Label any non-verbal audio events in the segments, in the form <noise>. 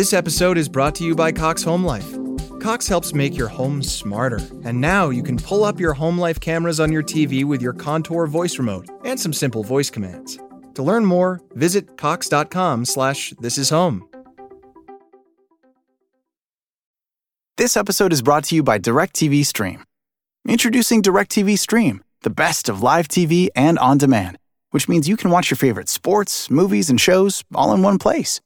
This episode is brought to you by Cox Home Life. Cox helps make your home smarter, and now you can pull up your home life cameras on your TV with your Contour voice remote and some simple voice commands. To learn more, visit cox.com/slash this is home. This episode is brought to you by DirecTV Stream. Introducing DirecTV Stream, the best of live TV and on demand, which means you can watch your favorite sports, movies, and shows all in one place.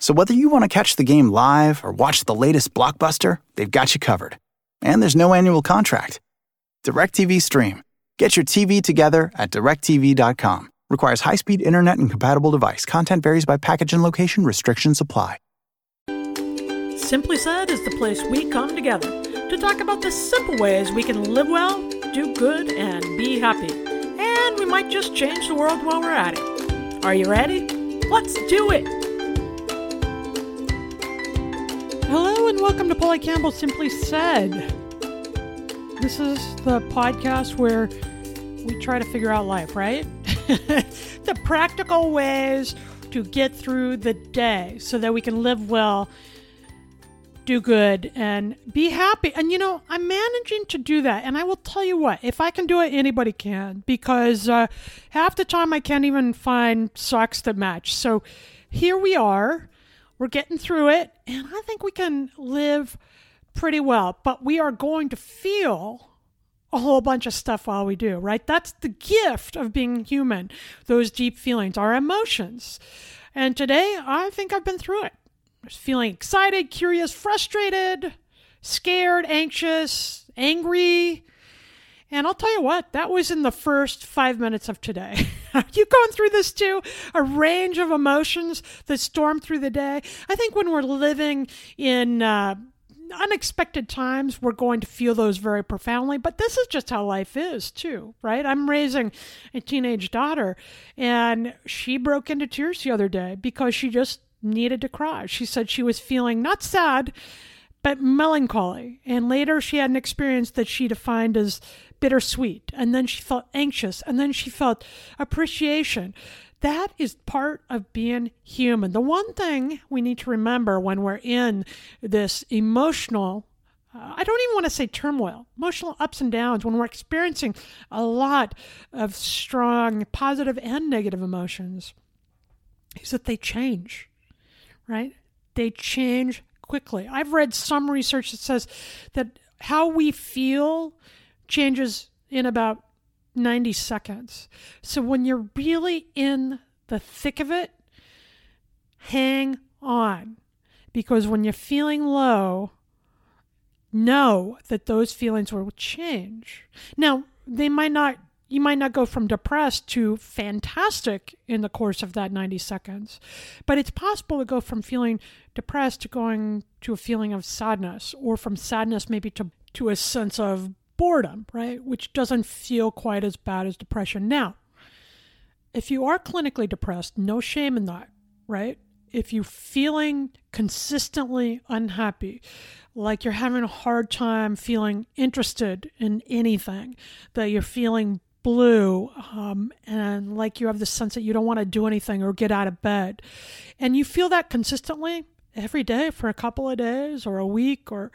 So whether you want to catch the game live or watch the latest blockbuster, they've got you covered. And there's no annual contract. DirecTV Stream. Get your TV together at directv.com. Requires high-speed internet and compatible device. Content varies by package and location. Restrictions apply. Simply Said is the place we come together to talk about the simple ways we can live well, do good, and be happy. And we might just change the world while we're at it. Are you ready? Let's do it! And welcome to Polly Campbell Simply Said. This is the podcast where we try to figure out life, right? <laughs> the practical ways to get through the day so that we can live well do good and be happy. And you know, I'm managing to do that. And I will tell you what, if I can do it, anybody can because uh, half the time I can't even find socks that match. So here we are. We're getting through it. And I think we can live pretty well. But we are going to feel a whole bunch of stuff while we do, right? That's the gift of being human, those deep feelings, our emotions. And today, I think I've been through it was feeling excited, curious, frustrated, scared, anxious, angry. And I'll tell you what, that was in the first five minutes of today. <laughs> Are you going through this too? A range of emotions that storm through the day. I think when we're living in uh, unexpected times, we're going to feel those very profoundly. But this is just how life is, too, right? I'm raising a teenage daughter, and she broke into tears the other day because she just needed to cry. She said she was feeling not sad, but melancholy. And later she had an experience that she defined as bittersweet. And then she felt anxious. And then she felt appreciation. That is part of being human. The one thing we need to remember when we're in this emotional uh, I don't even want to say turmoil, emotional ups and downs, when we're experiencing a lot of strong positive and negative emotions, is that they change right? They change quickly. I've read some research that says that how we feel changes in about 90 seconds. So when you're really in the thick of it, hang on. Because when you're feeling low, know that those feelings will change. Now, they might not you might not go from depressed to fantastic in the course of that 90 seconds, but it's possible to go from feeling depressed to going to a feeling of sadness, or from sadness maybe to, to a sense of boredom, right? Which doesn't feel quite as bad as depression. Now, if you are clinically depressed, no shame in that, right? If you're feeling consistently unhappy, like you're having a hard time feeling interested in anything, that you're feeling blue um, and like you have the sense that you don't want to do anything or get out of bed and you feel that consistently every day for a couple of days or a week or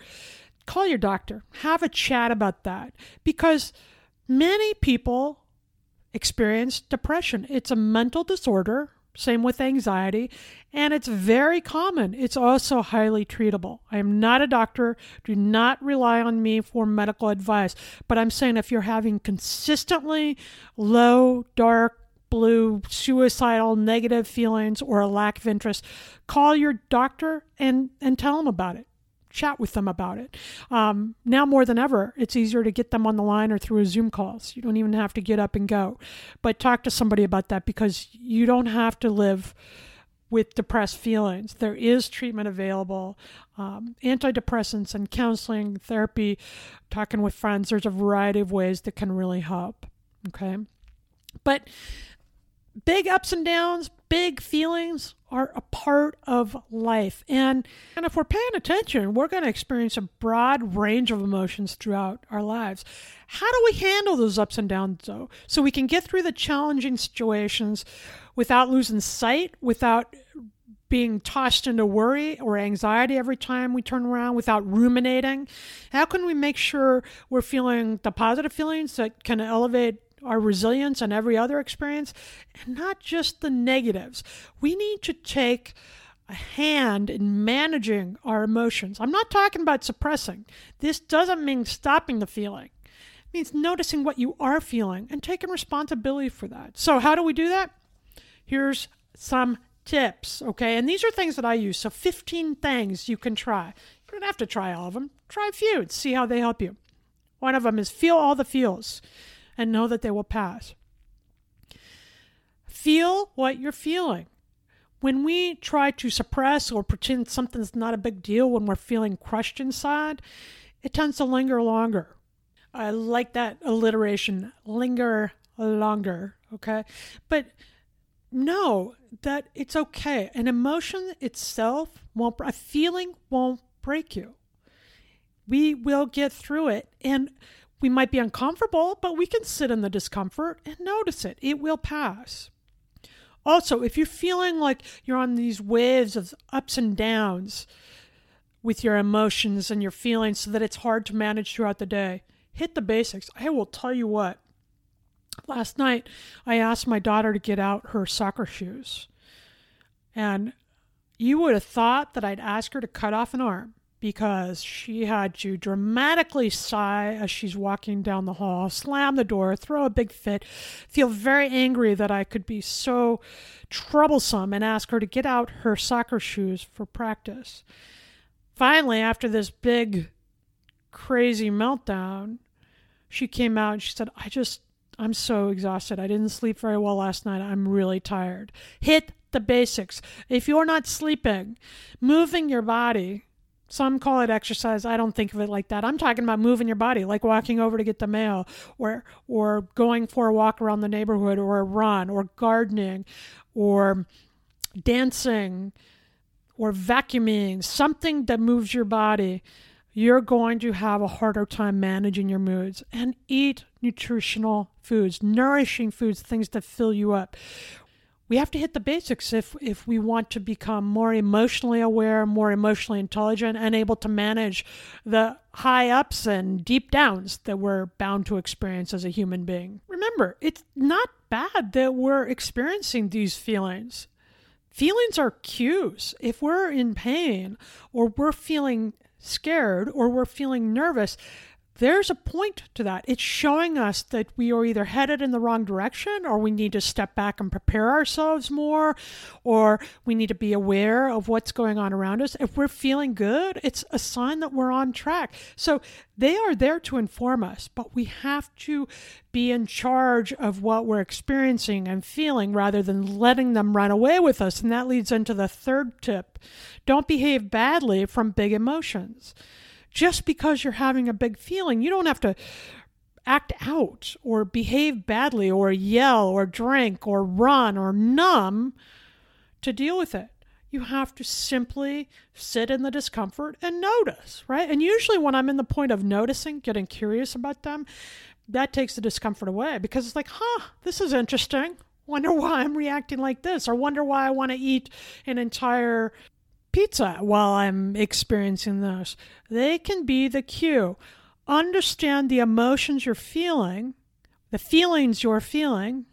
call your doctor have a chat about that because many people experience depression it's a mental disorder same with anxiety, and it's very common. It's also highly treatable. I am not a doctor. Do not rely on me for medical advice. But I'm saying if you're having consistently low, dark, blue, suicidal, negative feelings, or a lack of interest, call your doctor and, and tell them about it chat with them about it. Um, now more than ever, it's easier to get them on the line or through a Zoom calls. You don't even have to get up and go, but talk to somebody about that because you don't have to live with depressed feelings. There is treatment available, um, antidepressants and counseling, therapy, talking with friends. There's a variety of ways that can really help. Okay. But big ups and downs, big feelings are a part of life. And, and if we're paying attention, we're going to experience a broad range of emotions throughout our lives. How do we handle those ups and downs, though, so we can get through the challenging situations without losing sight, without being tossed into worry or anxiety every time we turn around without ruminating? How can we make sure we're feeling the positive feelings that can elevate our resilience and every other experience and not just the negatives? We need to take a hand in managing our emotions. I'm not talking about suppressing. This doesn't mean stopping the feeling. It means noticing what you are feeling and taking responsibility for that. So, how do we do that? Here's some tips, okay? And these are things that I use. So 15 things you can try. You don't have to try all of them. Try a few and see how they help you. One of them is feel all the feels and know that they will pass. Feel what you're feeling. When we try to suppress or pretend something's not a big deal when we're feeling crushed inside, it tends to linger longer. I like that alliteration, linger longer, okay? But know that it's okay. An emotion itself won't, a feeling won't break you. We will get through it. And we might be uncomfortable, but we can sit in the discomfort and notice it. It will pass. Also, if you're feeling like you're on these waves of ups and downs with your emotions and your feelings so that it's hard to manage throughout the day, hit the basics. I will tell you what, Last night, I asked my daughter to get out her soccer shoes. And you would have thought that I'd ask her to cut off an arm because she had to dramatically sigh as she's walking down the hall, slam the door, throw a big fit, feel very angry that I could be so troublesome and ask her to get out her soccer shoes for practice. Finally, after this big, crazy meltdown, she came out and she said, I just I'm so exhausted. I didn't sleep very well last night. I'm really tired. Hit the basics. If you're not sleeping, moving your body, some call it exercise. I don't think of it like that. I'm talking about moving your body, like walking over to get the mail or or going for a walk around the neighborhood or a run or gardening or dancing or vacuuming, something that moves your body you're going to have a harder time managing your moods and eat nutritional foods, nourishing foods, things that fill you up. We have to hit the basics if, if we want to become more emotionally aware, more emotionally intelligent, and able to manage the high ups and deep downs that we're bound to experience as a human being. Remember, it's not bad that we're experiencing these feelings. Feelings are cues. If we're in pain or we're feeling scared or we're feeling nervous, there's a point to that. It's showing us that we are either headed in the wrong direction or we need to step back and prepare ourselves more or we need to be aware of what's going on around us. If we're feeling good, it's a sign that we're on track. So they are there to inform us, but we have to be in charge of what we're experiencing and feeling rather than letting them run away with us. And that leads into the third tip don't behave badly from big emotions just because you're having a big feeling, you don't have to act out or behave badly or yell or drink or run or numb to deal with it. You have to simply sit in the discomfort and notice, right? And usually, when I'm in the point of noticing, getting curious about them, that takes the discomfort away because it's like, huh, this is interesting. Wonder why I'm reacting like this, or wonder why I want to eat an entire pizza while I'm experiencing those. They can be the cue. Understand the emotions you're feeling, the feelings you're feeling,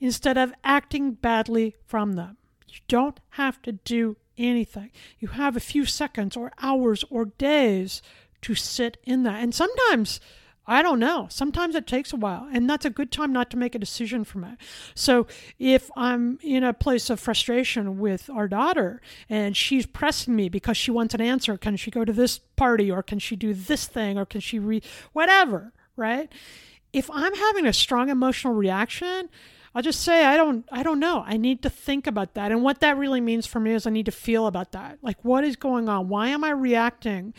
instead of acting badly from them. You don't have to do anything. You have a few seconds or hours or days to sit in that. And sometimes I don't know. Sometimes it takes a while, and that's a good time not to make a decision from it. So, if I'm in a place of frustration with our daughter and she's pressing me because she wants an answer, can she go to this party or can she do this thing or can she read whatever, right? If I'm having a strong emotional reaction, I'll just say I don't I don't know. I need to think about that. And what that really means for me is I need to feel about that. Like what is going on? Why am I reacting?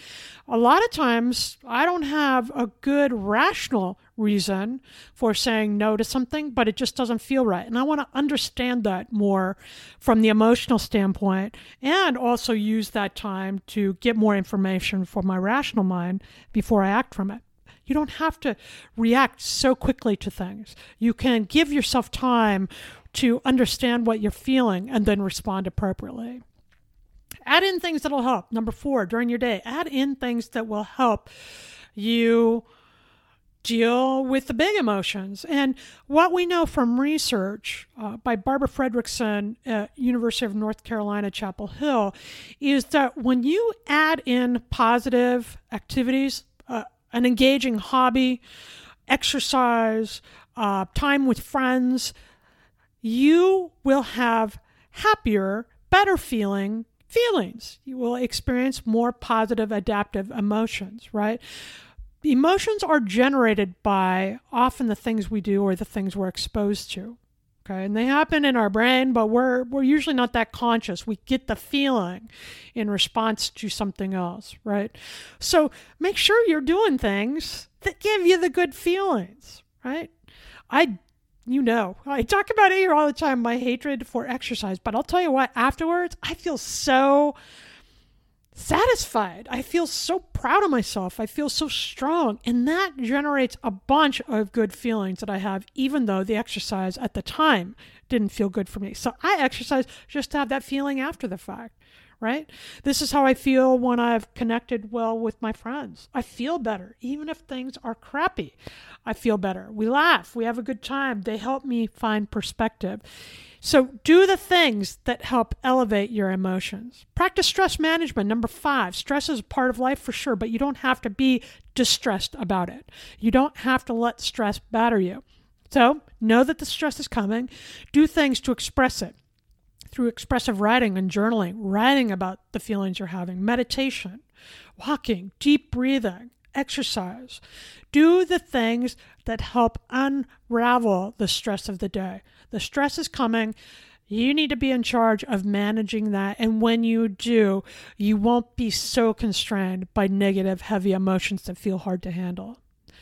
A lot of times I don't have a good rational reason for saying no to something, but it just doesn't feel right. And I want to understand that more from the emotional standpoint and also use that time to get more information for my rational mind before I act from it. You don't have to react so quickly to things. You can give yourself time to understand what you're feeling and then respond appropriately. Add in things that'll help. Number four, during your day, add in things that will help you deal with the big emotions. And what we know from research uh, by Barbara Fredrickson at University of North Carolina, Chapel Hill, is that when you add in positive activities, uh, an engaging hobby, exercise, uh, time with friends, you will have happier, better feeling feelings. You will experience more positive adaptive emotions, right? Emotions are generated by often the things we do or the things we're exposed to. Okay, and they happen in our brain, but we're we're usually not that conscious. We get the feeling in response to something else, right? So make sure you're doing things that give you the good feelings, right? I you know, I talk about it here all the time, my hatred for exercise, but I'll tell you what, afterwards, I feel so satisfied. I feel so proud of myself. I feel so strong. And that generates a bunch of good feelings that I have, even though the exercise at the time didn't feel good for me. So I exercise just to have that feeling after the fact right? This is how I feel when I've connected well with my friends. I feel better, even if things are crappy. I feel better. We laugh, we have a good time. They help me find perspective. So, do the things that help elevate your emotions. Practice stress management. Number five, stress is a part of life for sure, but you don't have to be distressed about it. You don't have to let stress batter you. So, know that the stress is coming. Do things to express it through expressive writing and journaling, writing about the feelings you're having, meditation, walking, deep breathing, exercise. Do the things that help unravel the stress of the day. The stress is coming. You need to be in charge of managing that. And when you do, you won't be so constrained by negative, heavy emotions that feel hard to handle.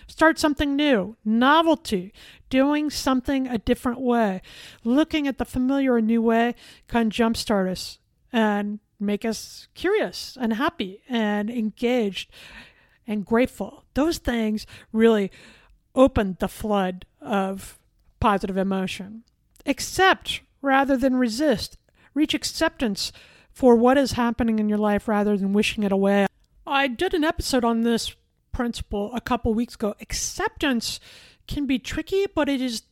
Start something new, novelty, doing something a different way. Looking at the familiar a new way can jumpstart us and make us curious and happy and engaged and grateful. Those things really opened the flood of positive emotion. Accept rather than resist. Reach acceptance for what is happening in your life rather than wishing it away. I did an episode on this principle a couple weeks ago. Acceptance can be tricky, but it is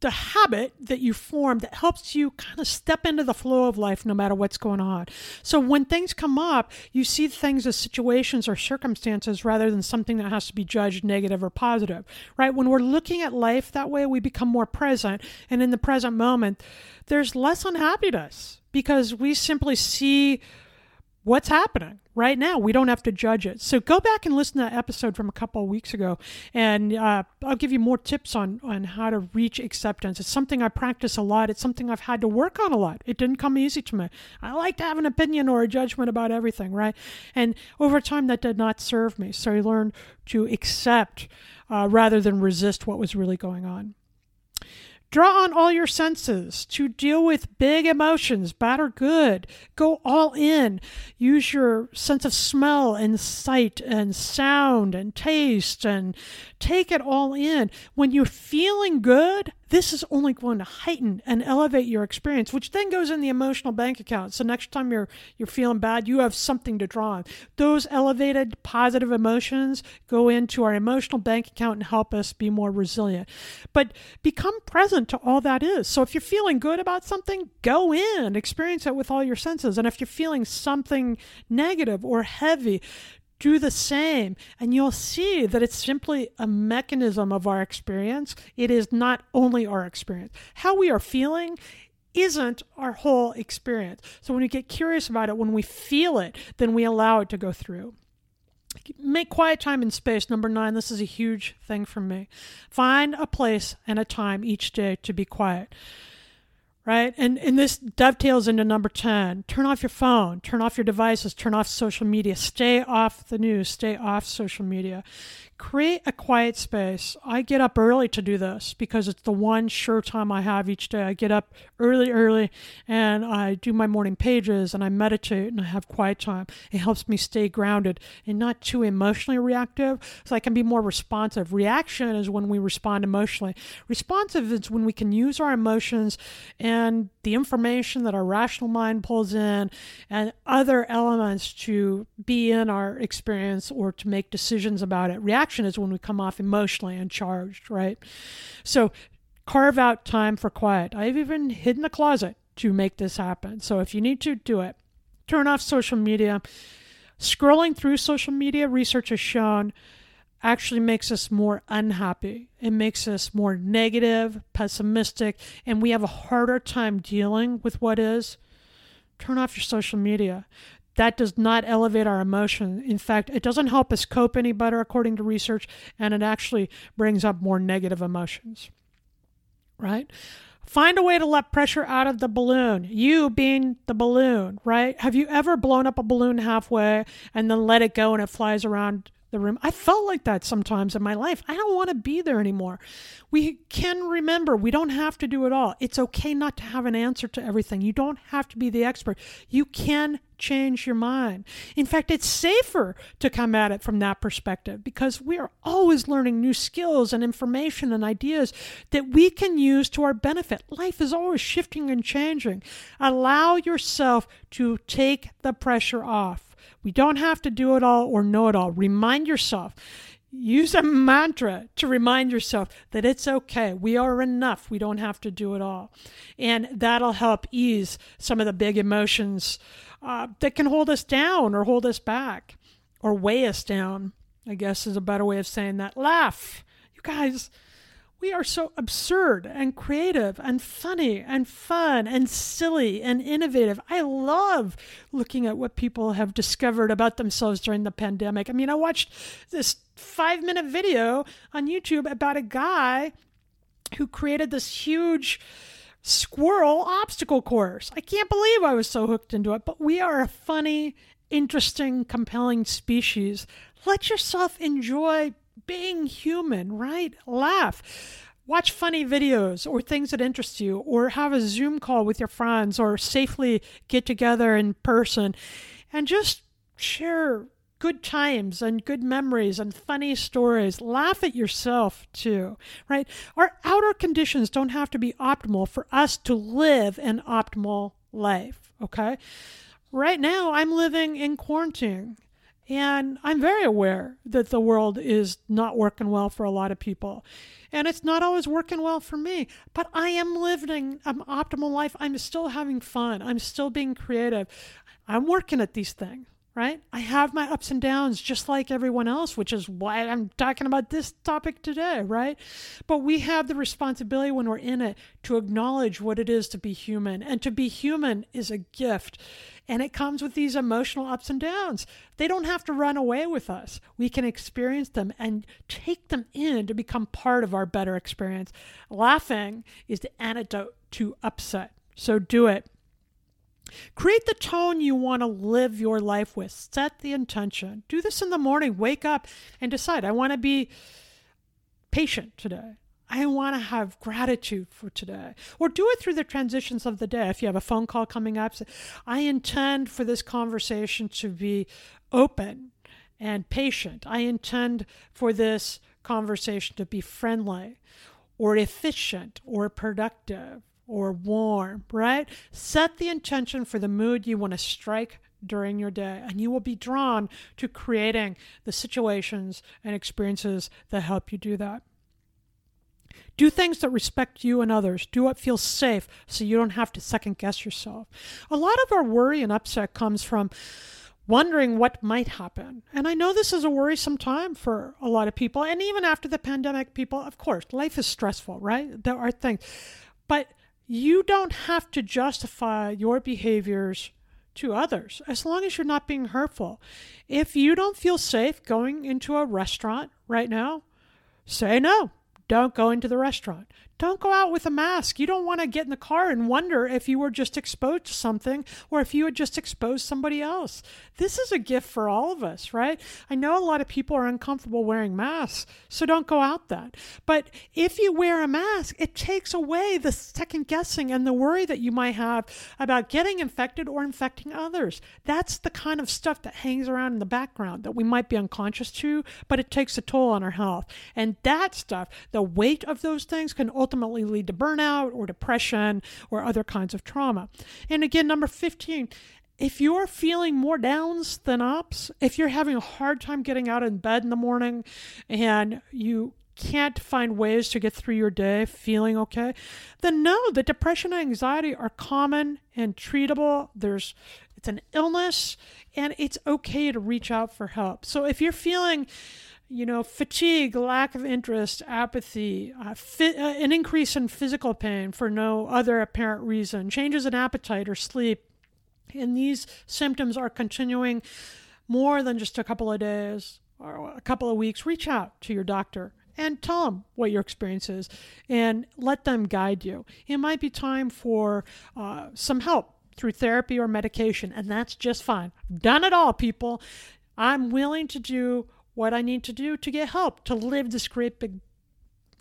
the habit that you form that helps you kind of step into the flow of life no matter what's going on. So when things come up, you see things as situations or circumstances rather than something that has to be judged negative or positive, right? When we're looking at life that way, we become more present. And in the present moment, there's less unhappiness because we simply see what's happening right now. We don't have to judge it. So go back and listen to that episode from a couple of weeks ago, and uh, I'll give you more tips on on how to reach acceptance. It's something I practice a lot. It's something I've had to work on a lot. It didn't come easy to me. I like to have an opinion or a judgment about everything, right? And over time, that did not serve me. So I learned to accept uh, rather than resist what was really going on. Draw on all your senses to deal with big emotions, bad or good. Go all in. Use your sense of smell and sight and sound and taste and take it all in. When you're feeling good, this is only going to heighten and elevate your experience, which then goes in the emotional bank account. So next time you're you're feeling bad, you have something to draw on. Those elevated positive emotions go into our emotional bank account and help us be more resilient. But become present to all that is. So if you're feeling good about something, go in, experience it with all your senses. And if you're feeling something negative or heavy, do the same. And you'll see that it's simply a mechanism of our experience. It is not only our experience. How we are feeling isn't our whole experience. So when we get curious about it, when we feel it, then we allow it to go through. Make quiet time and space. Number nine, this is a huge thing for me. Find a place and a time each day to be quiet right? And and this dovetails into number 10. Turn off your phone, turn off your devices, turn off social media, stay off the news, stay off social media. Create a quiet space. I get up early to do this because it's the one sure time I have each day. I get up early, early, and I do my morning pages and I meditate and I have quiet time. It helps me stay grounded and not too emotionally reactive so I can be more responsive. Reaction is when we respond emotionally, responsive is when we can use our emotions and and the information that our rational mind pulls in and other elements to be in our experience or to make decisions about it. Reaction is when we come off emotionally and charged, right? So carve out time for quiet. I've even hidden the closet to make this happen. So if you need to do it, turn off social media. Scrolling through social media, research has shown actually makes us more unhappy. It makes us more negative, pessimistic, and we have a harder time dealing with what is. Turn off your social media. That does not elevate our emotion. In fact, it doesn't help us cope any better, according to research, and it actually brings up more negative emotions. Right? Find a way to let pressure out of the balloon. You being the balloon, right? Have you ever blown up a balloon halfway and then let it go and it flies around the room. I felt like that sometimes in my life. I don't want to be there anymore. We can remember we don't have to do it all. It's okay not to have an answer to everything. You don't have to be the expert. You can change your mind. In fact, it's safer to come at it from that perspective because we are always learning new skills and information and ideas that we can use to our benefit. Life is always shifting and changing. Allow yourself to take the pressure off. We don't have to do it all or know it all. Remind yourself. Use a mantra to remind yourself that it's okay. We are enough. We don't have to do it all. And that'll help ease some of the big emotions uh, that can hold us down or hold us back or weigh us down, I guess is a better way of saying that. Laugh. You guys, we are so absurd and creative and funny and fun and silly and innovative. I love looking at what people have discovered about themselves during the pandemic. I mean, I watched this five minute video on YouTube about a guy who created this huge squirrel obstacle course. I can't believe I was so hooked into it, but we are a funny, interesting, compelling species. Let yourself enjoy being human, right? Laugh. Watch funny videos or things that interest you, or have a Zoom call with your friends, or safely get together in person and just share good times and good memories and funny stories. Laugh at yourself too, right? Our outer conditions don't have to be optimal for us to live an optimal life, okay? Right now, I'm living in quarantine and I'm very aware that the world is not working well for a lot of people. And it's not always working well for me. But I am living an optimal life. I'm still having fun. I'm still being creative. I'm working at these things right? I have my ups and downs just like everyone else, which is why I'm talking about this topic today, right? But we have the responsibility when we're in it to acknowledge what it is to be human. And to be human is a gift. And it comes with these emotional ups and downs. They don't have to run away with us. We can experience them and take them in to become part of our better experience. Laughing is the antidote to upset. So do it. Create the tone you want to live your life with. Set the intention. Do this in the morning. Wake up and decide I want to be patient today. I want to have gratitude for today. Or do it through the transitions of the day. If you have a phone call coming up, say, I intend for this conversation to be open and patient. I intend for this conversation to be friendly or efficient or productive or warm, right? Set the intention for the mood you want to strike during your day, and you will be drawn to creating the situations and experiences that help you do that. Do things that respect you and others. Do what feels safe so you don't have to second guess yourself. A lot of our worry and upset comes from wondering what might happen. And I know this is a worrisome time for a lot of people. And even after the pandemic, people, of course, life is stressful, right? There are things. But you don't have to justify your behaviors to others as long as you're not being hurtful. If you don't feel safe going into a restaurant right now, say no. Don't go into the restaurant. Don't go out with a mask. You don't want to get in the car and wonder if you were just exposed to something or if you had just exposed somebody else. This is a gift for all of us, right? I know a lot of people are uncomfortable wearing masks, so don't go out that. But if you wear a mask, it takes away the second guessing and the worry that you might have about getting infected or infecting others. That's the kind of stuff that hangs around in the background that we might be unconscious to, but it takes a toll on our health. And that stuff, the weight of those things can ultimately ultimately lead to burnout or depression or other kinds of trauma. And again, number 15, if you're feeling more downs than ups, if you're having a hard time getting out in bed in the morning and you can't find ways to get through your day feeling okay, then know that depression and anxiety are common and treatable. There's it's an illness and it's okay to reach out for help. So if you're feeling you know, fatigue, lack of interest, apathy, uh, fi- uh, an increase in physical pain for no other apparent reason, changes in appetite or sleep, and these symptoms are continuing more than just a couple of days or a couple of weeks, reach out to your doctor and tell them what your experience is and let them guide you. It might be time for uh, some help through therapy or medication, and that's just fine. done it all, people. I'm willing to do what I need to do to get help to live this great big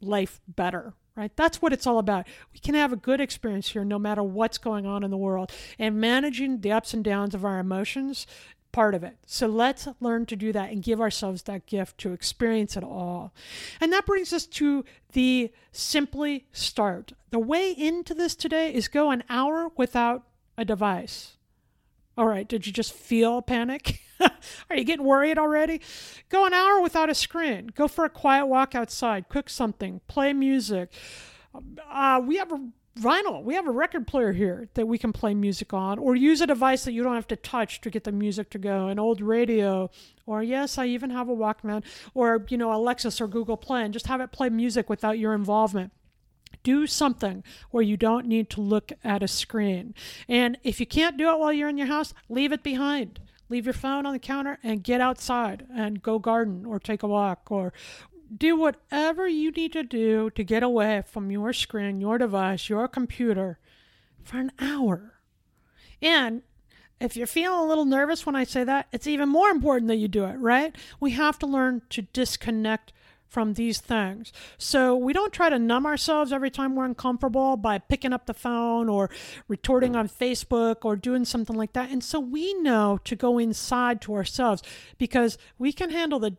life better right? That's what it's all about. We can have a good experience here no matter what's going on in the world. And managing the ups and downs of our emotions, part of it. So let's learn to do that and give ourselves that gift to experience it all. And that brings us to the simply start. The way into this today is go an hour without a device. All right, did you just feel panic? <laughs> <laughs> Are you getting worried already? Go an hour without a screen. Go for a quiet walk outside. Cook something. Play music. Uh, we have a vinyl. We have a record player here that we can play music on, or use a device that you don't have to touch to get the music to go. An old radio, or yes, I even have a Walkman, or you know, Alexis or Google Play, and just have it play music without your involvement. Do something where you don't need to look at a screen. And if you can't do it while you're in your house, leave it behind leave your phone on the counter and get outside and go garden or take a walk or do whatever you need to do to get away from your screen, your device, your computer for an hour. And if you're feeling a little nervous when I say that, it's even more important that you do it, right? We have to learn to disconnect from these things. So we don't try to numb ourselves every time we're uncomfortable by picking up the phone or retorting on Facebook or doing something like that. And so we know to go inside to ourselves because we can handle the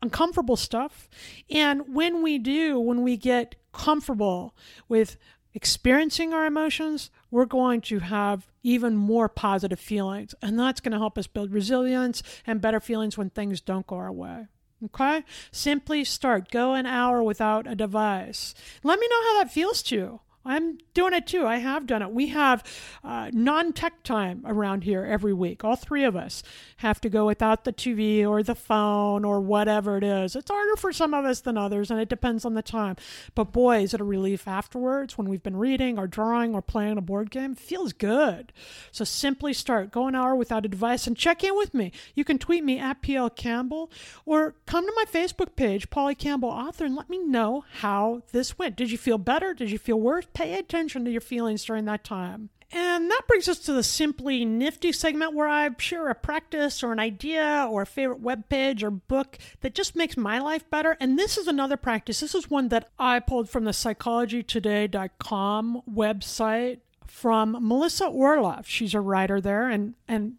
uncomfortable stuff. And when we do, when we get comfortable with experiencing our emotions, we're going to have even more positive feelings. And that's going to help us build resilience and better feelings when things don't go our way. Okay? Simply start. Go an hour without a device. Let me know how that feels to you. I'm doing it too. I have done it. We have uh, non tech time around here every week. All three of us have to go without the TV or the phone or whatever it is. It's harder for some of us than others, and it depends on the time. But boy, is it a relief afterwards when we've been reading or drawing or playing a board game. It feels good. So simply start. Go an hour without a device and check in with me. You can tweet me at PL Campbell or come to my Facebook page, Polly Campbell Author, and let me know how this went. Did you feel better? Did you feel worse? Pay attention to your feelings during that time. And that brings us to the Simply Nifty segment where I share a practice or an idea or a favorite web page or book that just makes my life better. And this is another practice. This is one that I pulled from the psychologytoday.com website from Melissa Orlov. She's a writer there and and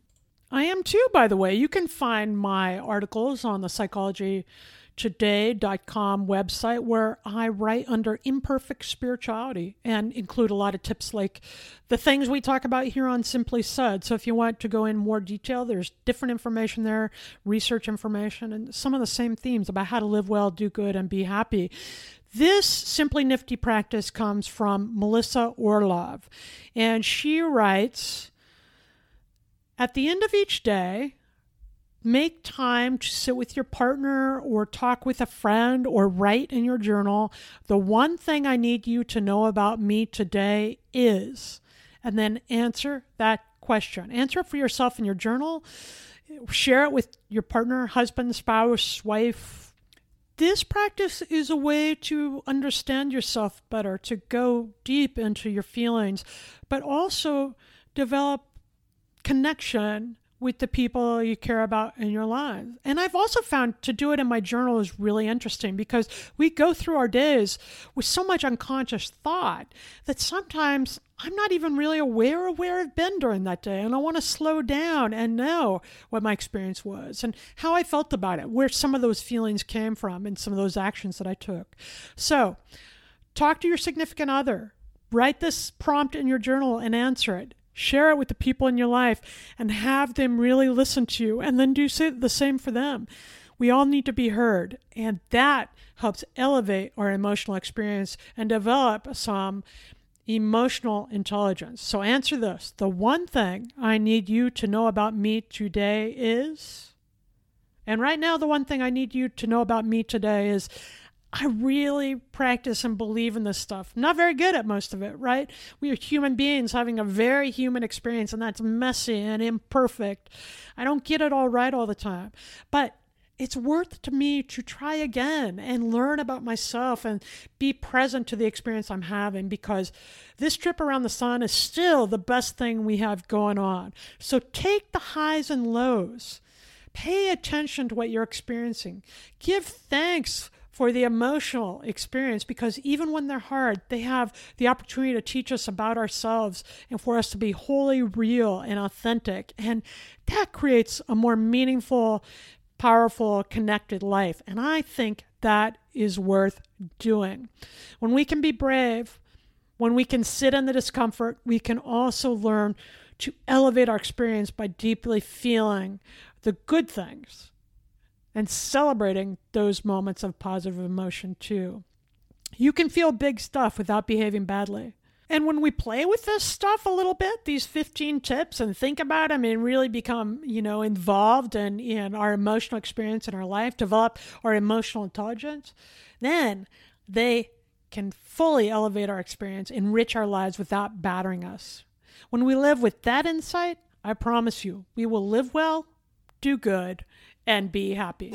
I am too, by the way. You can find my articles on the psychology today.com website where I write under imperfect spirituality and include a lot of tips like the things we talk about here on Simply Said. So if you want to go in more detail, there's different information there, research information, and some of the same themes about how to live well, do good, and be happy. This Simply Nifty practice comes from Melissa Orlov, and she writes At the end of each day, Make time to sit with your partner or talk with a friend or write in your journal. The one thing I need you to know about me today is, and then answer that question. Answer it for yourself in your journal. Share it with your partner, husband, spouse, wife. This practice is a way to understand yourself better, to go deep into your feelings, but also develop connection with the people you care about in your life. And I've also found to do it in my journal is really interesting because we go through our days with so much unconscious thought that sometimes I'm not even really aware of where I've been during that day. And I want to slow down and know what my experience was and how I felt about it, where some of those feelings came from and some of those actions that I took. So, Talk to your significant other. Write this prompt in your journal and answer it. Share it with the people in your life and have them really listen to you and then do the same for them. We all need to be heard, and that helps elevate our emotional experience and develop some emotional intelligence. So, answer this the one thing I need you to know about me today is. And right now, the one thing I need you to know about me today is I really practice and believe in this stuff. Not very good at most of it, right? We are human beings having a very human experience, and that's messy and imperfect. I don't get it all right all the time. But it's worth to me to try again and learn about myself and be present to the experience I'm having because this trip around the sun is still the best thing we have going on. So take the highs and lows. Pay attention to what you're experiencing. Give thanks for the emotional experience because even when they're hard, they have the opportunity to teach us about ourselves and for us to be wholly real and authentic. And that creates a more meaningful, powerful, connected life. And I think that is worth doing. When we can be brave, when we can sit in the discomfort, we can also learn to elevate our experience by deeply feeling the good things and celebrating those moments of positive emotion too. You can feel big stuff without behaving badly. And when we play with this stuff a little bit, these 15 tips, and think about them and really become, you know, involved in, in our emotional experience in our life, develop our emotional intelligence, then they can fully elevate our experience, enrich our lives without battering us. When we live with that insight, I promise you, we will live well, do good, and be happy.